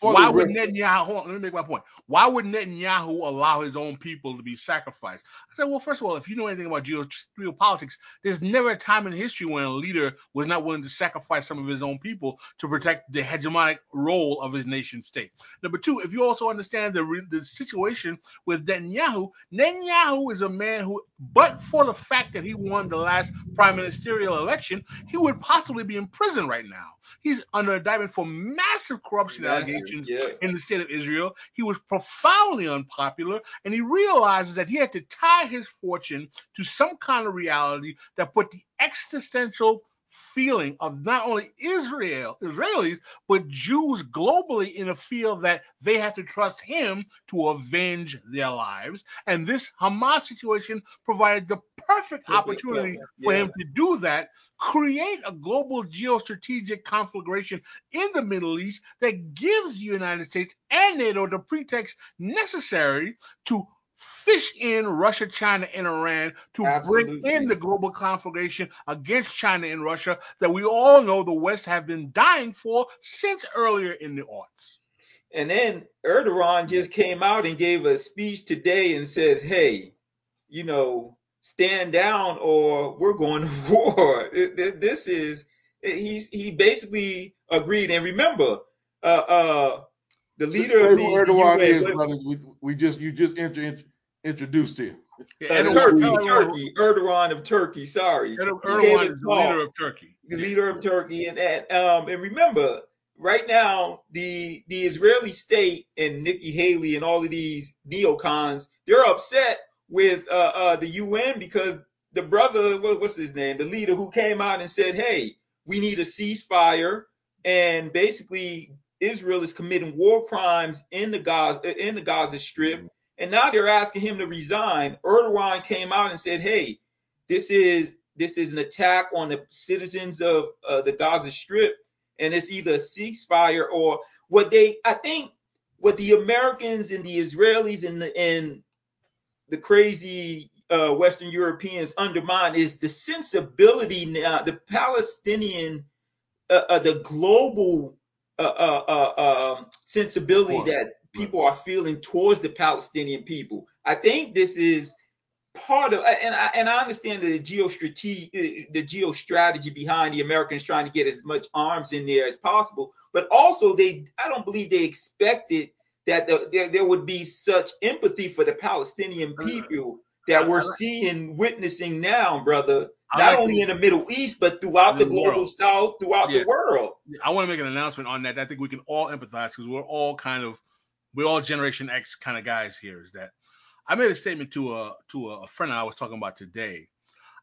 why would Netanyahu? Hold on, let me make my point. Why would Netanyahu allow his own people to be sacrificed? I said, well, first of all, if you know anything about geopolitics, there's never a time in history when a leader was not willing to sacrifice some of his own people to protect the hegemonic role of his nation state. Number two, if you also understand the re- the situation with Netanyahu, Netanyahu is a man who, but for the fact that he won the last prime ministerial election, he would possibly be in prison right now. He's under indictment for massive corruption Massive, allegations yeah. in the state of Israel. He was profoundly unpopular, and he realizes that he had to tie his fortune to some kind of reality that put the existential feeling of not only Israel, Israelis, but Jews globally in a field that they have to trust him to avenge their lives. And this Hamas situation provided the perfect opportunity yeah, for him to do that, create a global geostrategic conflagration in the Middle East that gives the United States and NATO the pretext necessary to fish in Russia, China, and Iran to bring in the global conflagration against China and Russia that we all know the West have been dying for since earlier in the aughts. And then Erdogan just came out and gave a speech today and says, hey, you know, stand down or we're going to war. It- it- This is, he's, he basically agreed. And remember, uh, uh, the leader Say of the, who the Erdogan UN, is, what- brothers. We, we just you just intro, int- introduced him. Yeah, Erdogan- Turkey, Erdogan- Turkey, Erdogan of Turkey, sorry. Erdogan He gave a is the leader of Turkey. the leader of Turkey, and and, um, and remember, right now the the Israeli state and Nikki Haley and all of these neocons, they're upset with uh, uh, the UN because the brother, what, what's his name, the leader who came out and said, "Hey, we need a ceasefire," and basically Israel is committing war crimes in the Gaza in the Gaza Strip, and now they're asking him to resign. Erdogan came out and said, "Hey, this is this is an attack on the citizens of uh, the Gaza Strip, and it's either a ceasefire or what they. I think what the Americans and the Israelis and the and the crazy uh, Western Europeans undermine is the sensibility now, the Palestinian, uh, uh, the global uh, uh, uh, um, sensibility that people are feeling towards the Palestinian people. I think this is part of and I and I understand the geostrategy the geostrategy behind the Americans trying to get as much arms in there as possible, but also they I don't believe they expected that the, there there would be such empathy for the Palestinian uh, people that we're seeing witnessing now, brother. Not like only to- in the Middle East, but throughout the The global world. South, throughout Yeah. the world. I want to make an announcement on that. I think we can all empathize because we're all kind of we're all Generation X kind of guys here. Is that I made a statement to a to a friend I was talking about today.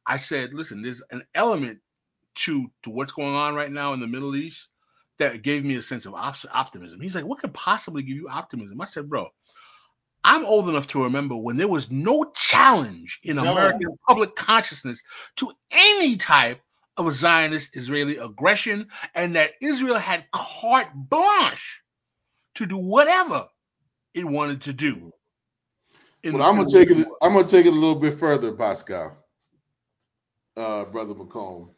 I said, listen, there's an element to to what's going on right now in the Middle East that gave me a sense of op- optimism. He's like, what could possibly give you optimism? I said, bro, I'm old enough to remember when there was no challenge in No. American public consciousness to any type of Zionist Israeli aggression, and that Israel had carte blanche to do whatever it wanted to do. But I'm gonna take it. I'm gonna take it a little bit further, Pascal, uh, brother Mocombe.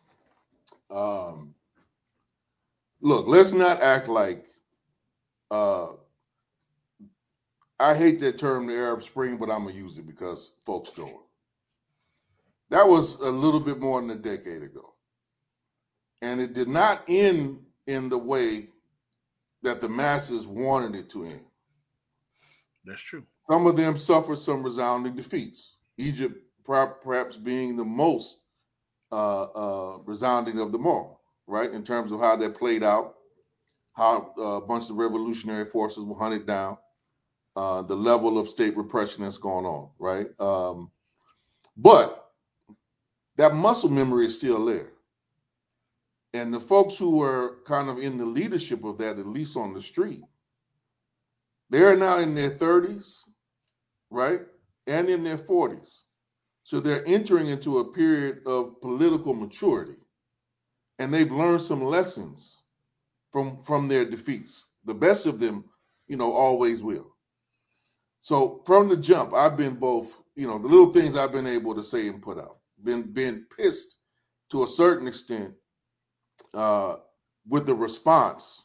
Um, look, let's not act like. Uh, I hate that term, the Arab Spring, but I'm gonna use it because folks it. That was a little bit more than a decade ago. And it did not end in the way that the masses wanted it to end. That's true. Some of them suffered some resounding defeats. Egypt perhaps being the most uh, uh, resounding of them all, right? In terms of how that played out, how uh, a bunch of revolutionary forces were hunted down, uh, the level of state repression that's going on, right? Um, but that muscle memory is still there. And the folks who were kind of in the leadership of that, at least on the street, they're now in their 30s, right? And in their 40s. So they're entering into a period of political maturity. And they've learned some lessons from from their defeats. The best of them, you know, always will. So from the jump, I've been both, you know, the little things I've been able to say and put out. Been been pissed to a certain extent uh, with the response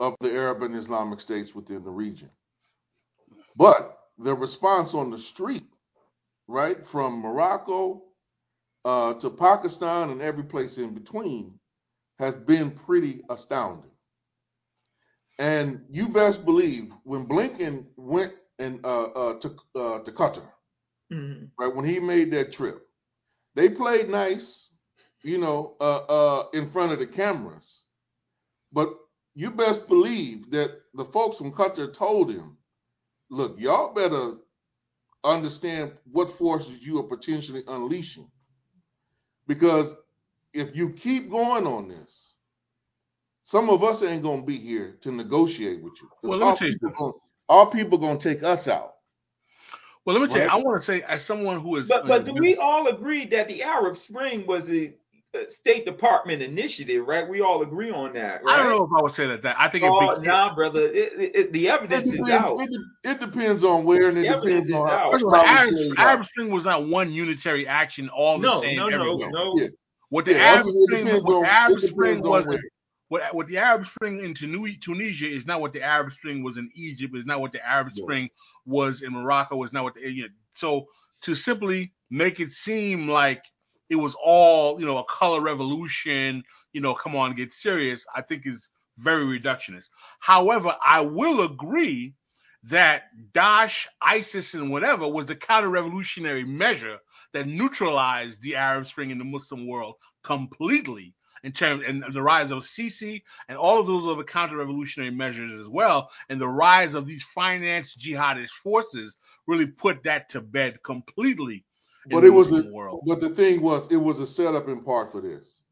of the Arab and Islamic states within the region. But the response on the street, right, from Morocco uh, to Pakistan and every place in between, has been pretty astounding. And you best believe when Blinken went and uh, uh, to uh, to Qatar, Mm-hmm. right when he made that trip, they played nice, you know, uh, uh, in front of the cameras. But you best believe that the folks from Qatar told him, "Look, y'all better understand what forces you are potentially unleashing, because if you keep going on this." Some of us ain't gonna be here to negotiate with you. Well, let me tell you people gonna, our people gonna take us out. Well, let me tell you, I want to say, as someone who is, But but do we all agree that the Arab Spring was a a State Department initiative, right? We all agree on that, right? I don't know if I would say that. That I think it Oh, nah, brother. It, it, it- the It evidence is out. it, it depends on where and it depends on how, out. First of all, the how Arab, Arab. Spring was not one unitary action, all the No, same no, no, everywhere. no. Yeah, What the yeah. Arab Spring, what on Arab Spring was, what what the Arab Spring in Tunisia is not what the Arab Spring was in Egypt. Is not what the Arab Yeah. Spring was in Morocco. Was not what the you know, so to simply make it seem like it was all you know a color revolution. You know, come on, get serious. I think is very reductionist. However, I will agree that Daesh, ISIS, and whatever was the counter-revolutionary measure that neutralized the Arab Spring in the Muslim world completely in terms and the rise of Sisi and all of those other counter-revolutionary measures as well, and the rise of these financed jihadist forces really put that to bed completely But the it was a, world. but the thing was, it was a setup in part for this.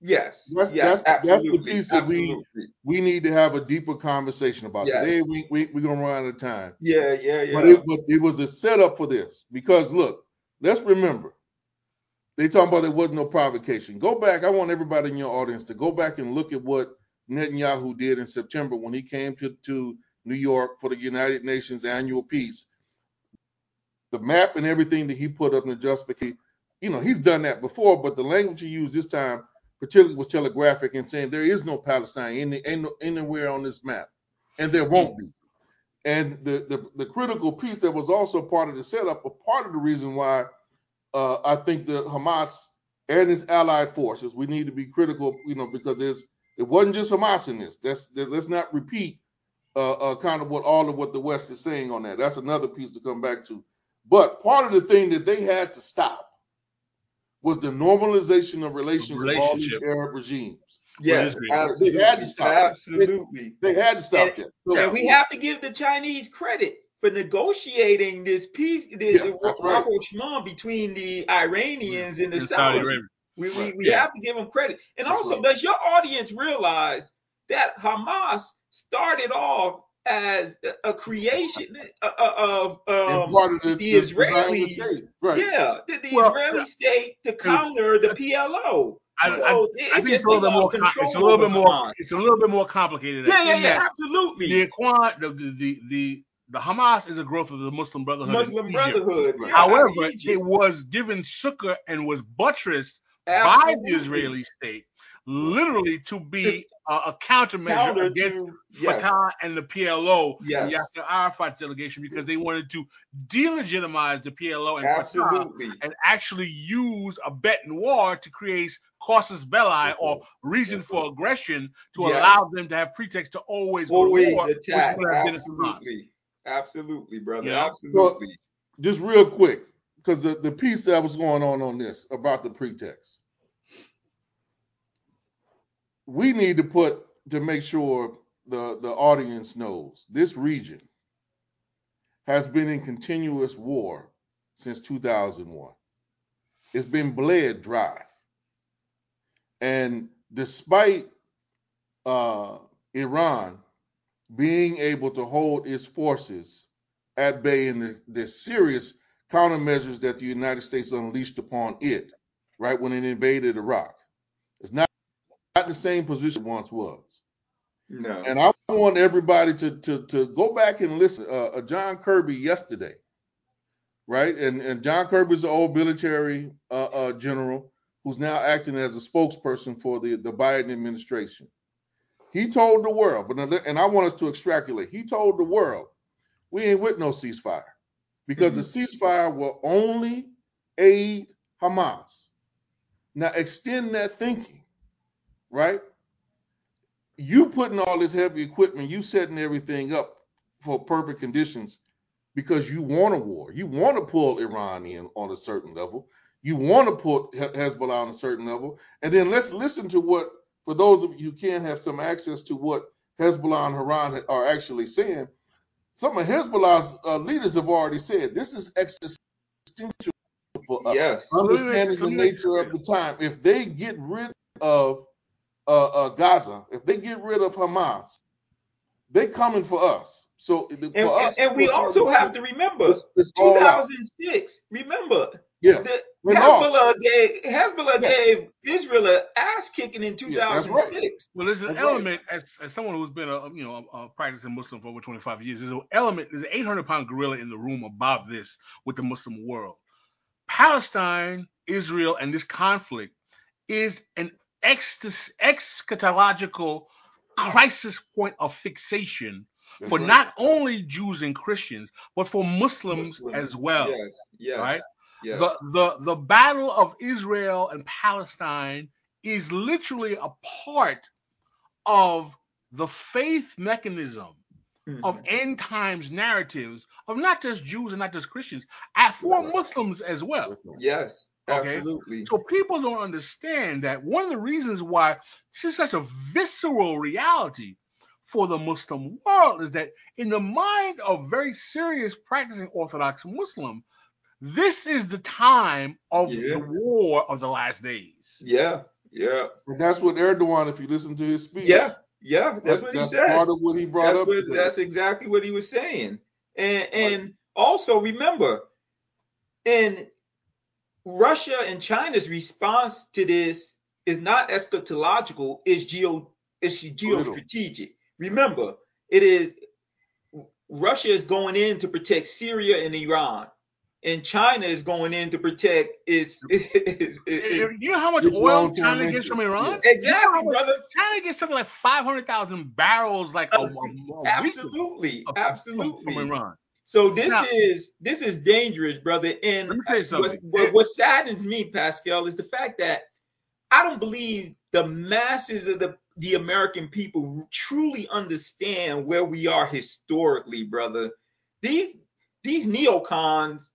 Yes, That's yes, that's that's the piece that we absolutely. we need to have a deeper conversation about. Yes. Today we we we're gonna run out of time. Yeah, yeah, yeah. But it but it was a setup for this because look, let's remember, they talking about there was no provocation. Go back. I want everybody in your audience to go back and look at what Netanyahu did in September when he came to, to New York for the United Nations annual peace. The map and everything that he put up in the justification, you know, he's done that before, but the language he used this time particularly was telegraphic and saying there is no Palestine any, no, anywhere on this map, and there won't be. And the, the the critical piece that was also part of the setup, a part of the reason why uh, I think the Hamas and its allied forces, we need to be critical, you know, because there's it wasn't just Hamas in this. That's that, let's not repeat uh, uh, kind of what all of what the West is saying on that. That's another piece to come back to. But part of the thing that they had to stop was the normalization of relations with all these Arab regimes. yes, absolutely, They had to stop that. absolutely. They had to stop that. So- And we have to give the Chinese credit for negotiating this peace, this Yeah, that's right. rapprochement between the Iranians and the Saudi. We, we, Right. we Yeah. have to give them credit. And That's also, right. does your audience realize that Hamas started off as a- creation uh, uh, of um, the, the Israeli- state. Right. yeah, the, the Well, Israeli state to counter the PLO. I. I, So I it, it think it's a little bit more. it's a little bit more. Hamas. It's a little bit more complicated. Yeah, yeah, yeah, absolutely. The, Ikhwan- the, the the the Hamas is a growth of the Muslim Brotherhood. Muslim. Brotherhood. Yeah, However, it was given succor and was buttressed by the Israeli state literally to be a, a countermeasure Counter against to yes, Fatah and the PLO, Yes. the Yasser Arafat's delegation, because they wanted to delegitimize the PLO and Fatah and actually use a bet in war to create casus belli or reason for aggression to Yes. allow them to have pretext to always go to Always war, attack. would have been a Hamas. Absolutely. Absolutely, brother. You know? Absolutely. Just real quick, because the, the piece that was going on on this about the pretext. We need to put to make sure the, the audience knows this region has been in continuous war since 2001. It's been bled dry. And despite uh, Iran being able to hold its forces at bay in the, the serious countermeasures that the United States unleashed upon it, right when it invaded Iraq, it's not, not the same position it once was. No. And I want everybody to to to go back and listen. Uh, uh, John Kirby yesterday, right? And and John Kirby's the old military uh, uh, general who's now acting as a spokesperson for the the Biden administration. He told the world, but and I want us to extrapolate. He told the world, we ain't with no ceasefire because the ceasefire will only aid Hamas. Now extend that thinking, right? You putting all this heavy equipment, you setting everything up for perfect conditions because you want a war. You want to pull Iran in on a certain level. You want to put Hezbollah on a certain level. And then let's listen to what, for those of you who can have some access to what Hezbollah and Iran are actually saying, some of Hezbollah's uh, leaders have already said this is existential for us yes. understanding the nature of the time. If they get rid of uh, uh, Gaza, if they get rid of Hamas, they coming for us. So the- for And, us, and, and we to a certain also have to remember it's, it's 2006. Remember, Yeah, the We're. Hezbollah gave Hezbollah Yeah. gave Israel an ass kicking in Yeah, right. 2006. Well, there's an That's right. element as, as someone who's been a you know a, a practicing Muslim for over 25 years. There's an element. There's an 800 pound gorilla in the room about this with the Muslim world. Palestine, Israel, and this conflict is an ex- eschatological crisis point of fixation That's for right. not only Jews and Christians, but for Muslims, Muslims. as well. Yes. Yes. right? Yes. The, the the battle of Israel and Palestine is literally a part of the faith mechanism of Mhm. end times narratives of not just Jews and not just Christians, for. Muslims as well. Yes. Okay. Absolutely. So people don't understand that one of the reasons why this is such a visceral reality for the Muslim world is that in the mind of very serious practicing Orthodox Muslim, this is the time of Yeah. the war of the last days. Yeah. Yeah. And that's what Erdogan, if you listen to his speech, Yeah. Yeah. That's what he that's said. part of what he brought That's up. what that's exactly what he was saying. And and also remember, in Russia and China's response to this is not eschatological, it's geo it's geostrategic. Remember, it is Russia is going in to protect Syria and Iran. And China is going in to protect its, its, its, you know how much oil China gets from interest, Iran? yeah. exactly, You know brother. China gets something like 500,000 barrels like a, a, a Absolutely, of- absolutely. from Iran. So this Now- is this is dangerous, brother. And Let me tell you what, what, what saddens me, Pascal, is the fact that I don't believe the masses of the the American people truly understand where we are historically, brother. These these neocons,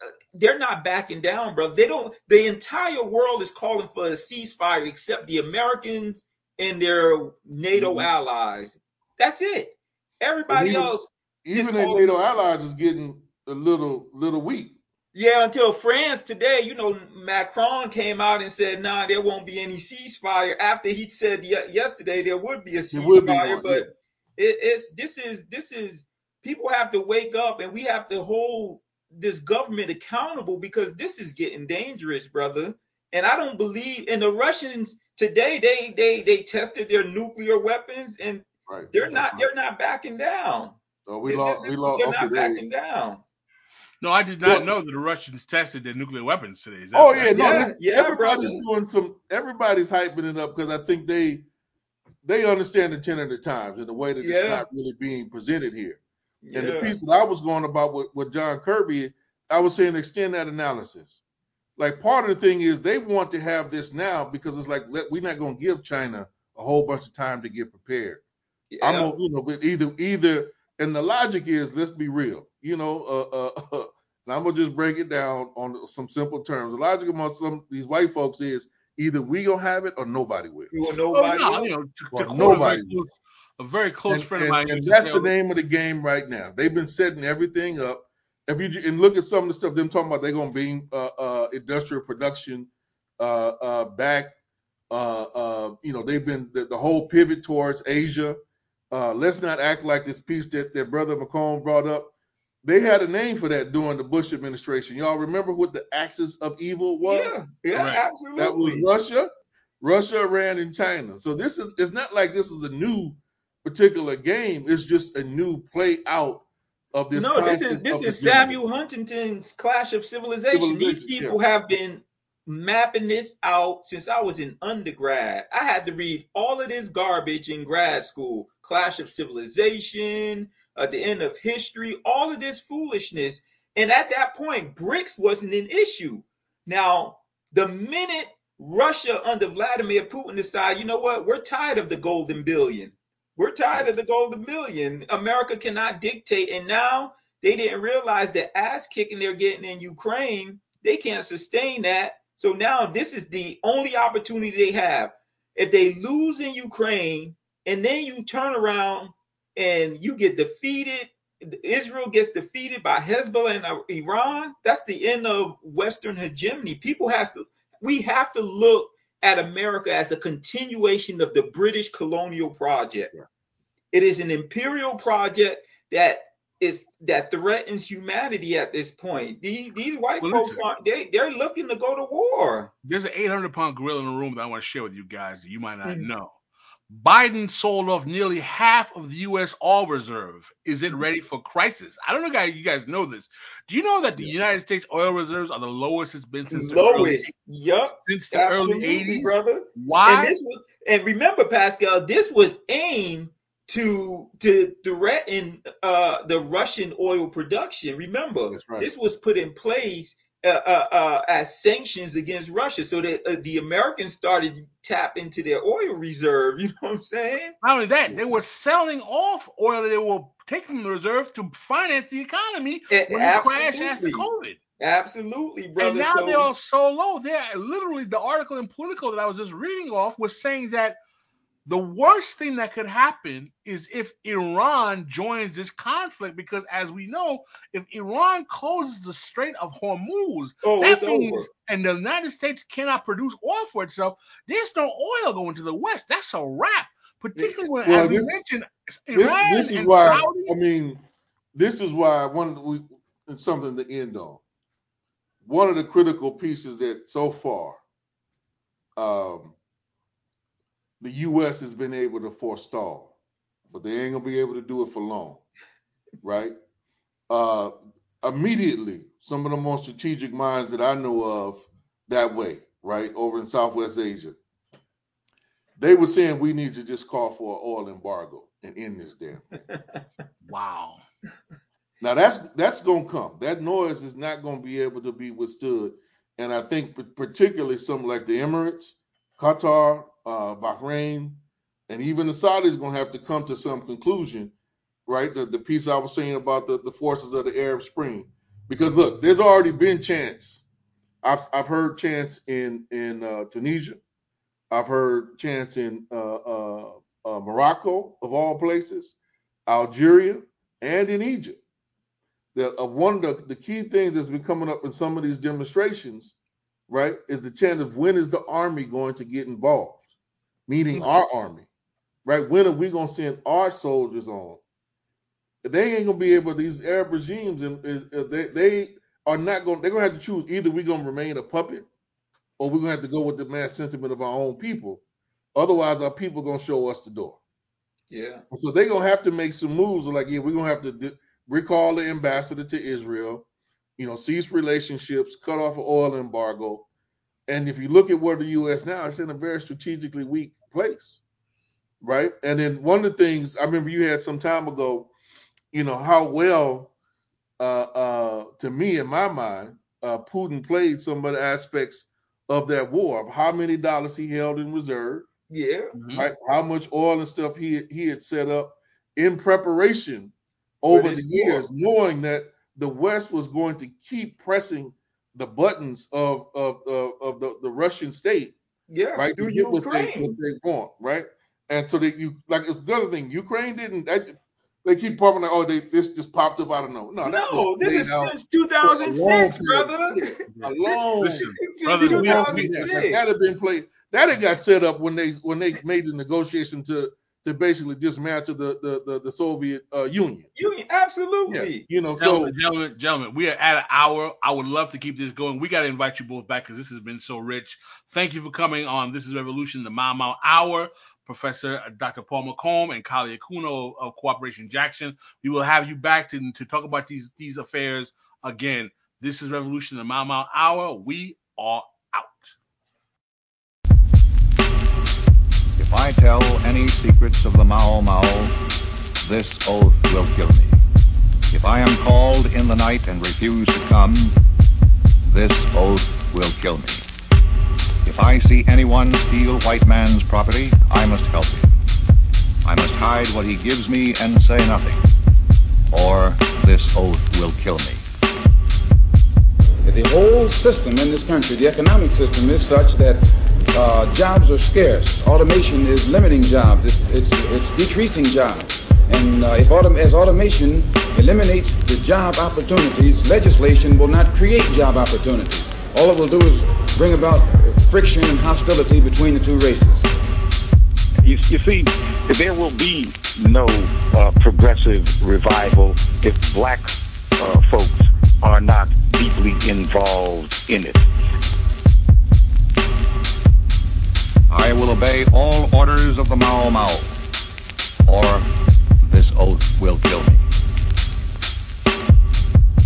uh, they're not backing down, brother. They don't. The entire world is calling for a ceasefire, except the Americans and their NATO Mhm. allies. That's it. Everybody else Even their NATO allies is getting a little little weak. Yeah, until France today, you know, Macron came out and said, "Nah, there won't be any ceasefire." After he said yesterday there would be a ceasefire, but yeah. it, it's this is this is people have to wake up and we have to hold this government accountable because this is getting dangerous, brother. And I don't believe and the Russians today they they they tested their nuclear weapons and Right. they're not right. they're not backing down. So we lost. We lost. They're Okay, not there. backing down. No, I did not Well- know that the Russians tested their nuclear weapons today. Is that Oh right? yeah, no, Yeah, this, yeah, everybody's brother. doing some. Everybody's hyping it up because I think they they understand the tenor of the times and the way that Yeah. it's not really being presented here. Yeah. And the piece that I was going about with, with John Kirby, I was saying extend that analysis. Like part of the thing is they want to have this now because it's like let, we're not going to give China a whole bunch of time to get prepared. I'm Yeah. gonna, you know, but either either, and the logic is let's be real, you know, uh, uh, and I'm gonna just break it down on some simple terms. The logic among some these white folks is either we gonna have it or nobody will. You want Oh, nobody no, else? you know, to, to a very, nobody. close, a very close and, friend of mine. and that's the the- name of the game right now. They've been setting everything up. If you and look at some of the stuff them talking about, they're gonna bring uh, uh, industrial production uh, uh, back. Uh, uh, you know, they've been the, the whole pivot towards Asia. Uh, let's not act like this piece that that brother Mocombe brought up. They had a name for that during the Bush administration. Y'all remember what the axis of evil was? Yeah, yeah, Correct. absolutely. That was Russia, Russia, Iran, and China. So this is it's not like this is a new particular game. It's just a new play out of this. no, this is this is hegemony. Samuel Huntington's Clash of Civilization. These Civilization, people have been mapping this out since I was in undergrad. I had to read all of this garbage in grad school. Clash of Civilization, at the end of history, all of this foolishness. And at that point, BRICS wasn't an issue. Now, the minute Russia under Vladimir Putin decide, you know what, we're tired of the golden billion. We're tired of the golden billion. America cannot dictate. And now they didn't realize the ass kicking they're getting in Ukraine, they can't sustain that. So now this is the only opportunity they have. If they lose in Ukraine and then you turn around and you get defeated, Israel gets defeated by Hezbollah and Iran, that's the end of Western hegemony. People has to we have to look at America as a continuation of the British colonial project. Yeah. It is an imperial project that is that threatens humanity at this point. These these white Well, folks aren't they they're looking to go to war. There's an 800 pound gorilla in the room that I want to share with you guys that you might not Mhm. know. Biden sold off nearly half of the U.S. oil reserve. Is it ready for crisis? I don't know, guys. You guys know this. Do you know that the United States oil reserves are the lowest it's been since the early, Lowest. Yup. since the early 80s? brother. And Why? this was and remember, Pascal, this was aimed to to threaten uh, the Russian oil production. Remember, right. this was put in place uh, uh, uh, as sanctions against Russia, so that uh, the Americans started to tap into their oil reserve. You know what I'm saying? Not only that, they were selling off oil that they were taking from the reserve to finance the economy A- when it crashed after absolutely. COVID. Absolutely, brother. and now so, they are all so low. They're literally the article in Politico that I was just reading off was saying that the worst thing that could happen is if Iran joins this conflict, because as we know, if Iran closes the Strait of Hormuz, oh, that means over. and the United States cannot produce oil for itself. There's no oil going to the West. That's a wrap. Particularly when, Well, as we this- mentioned, This, Iran this is and why Saudi. I mean, this is why one we it's something to end on. One of the critical pieces that so far, um, the U.S. has been able to forestall, but they ain't gonna be able to do it for long, right? Uh, immediately, some of the most strategic minds that I know of that way, right, over in Southwest Asia, they were saying we need to just call for an oil embargo and end this damn. Thing. Wow. Now that's that's gonna come. That noise is not gonna be able to be withstood, and I think particularly something like the Emirates, Qatar, uh, Bahrain, and even the Saudis gonna have to come to some conclusion, right? The, the piece I was saying about the, the forces of the Arab Spring, because look, there's already been chants. I've I've heard chants in in uh, Tunisia, I've heard chants in uh, uh, uh, Morocco of all places, Algeria, and in Egypt that of one of the, the key things that's been coming up in some of these demonstrations, right, is the chant of when is the army going to get involved, meaning mm. our army, right? When are we going to send our soldiers on? They ain't gonna be able. These Arab regimes, and is- uh, they they are not gonna. They're gonna have to choose either we're gonna remain a puppet, or we're gonna have to go with the mass sentiment of our own people. Otherwise, our people gonna show us the door. Yeah. So they're gonna have to make some moves. Like, yeah, we're gonna have to di- recall the ambassador to Israel. you know, cease relationships, cut off an oil embargo. And if you look at where the U.S. now, it's in a very strategically weak place, right? And then one of the things I remember you had some time ago, you know, how well, uh, uh, to me in my mind, uh, Putin played some of the aspects of that war, of how many dollars he held in reserve, Yeah. Mhm. right? How much oil and stuff he he had set up in preparation over the years, war. knowing that the West was going to keep pressing the buttons of of of, of the, the Russian state, Yeah. right, Do you get what they what they want, right? And so that you like it's the other thing. Ukraine didn't. That, they keep popping like, oh, they this just popped up out of nowhere. No, No, this is since 2006, brother. Yeah, a long Listen, Brother, too we- long than that. 2006. That had been played. That had got set up when they when they made the negotiation to to basically dismantle the the the, the Soviet uh, Union. You Yeah, absolutely. you know. So Gentlemen, gentlemen, gentlemen, we are at an hour. I would love to keep this going. We got to invite you both back because this has been so rich. Thank you for coming on This is Revolution, the Mau Mau Hour. Professor Dr. Paul Mocombe and Kali Akuno of Cooperation Jackson. We will have you back to, to talk about these, these affairs again. This is Revolution, the Mau Mau Hour. We are I tell any secrets of the Mau Mau, this oath will kill me. If I am called in the night and refuse to come, this oath will kill me. If I see anyone steal white man's property, I must help him. I must hide what he gives me and say nothing, or this oath will kill me. The whole system in this country, the economic system, is such that uh, jobs are scarce. Automation is limiting jobs. It's, it's, it's decreasing jobs. And uh, if autom- as automation eliminates the job opportunities, legislation will not create job opportunities. All it will do is bring about friction and hostility between the two races. You, you see, there will be no uh, progressive revival if black uh, folks are not deeply involved in it. I will obey all orders of the Mau Mau, or this oath will kill me.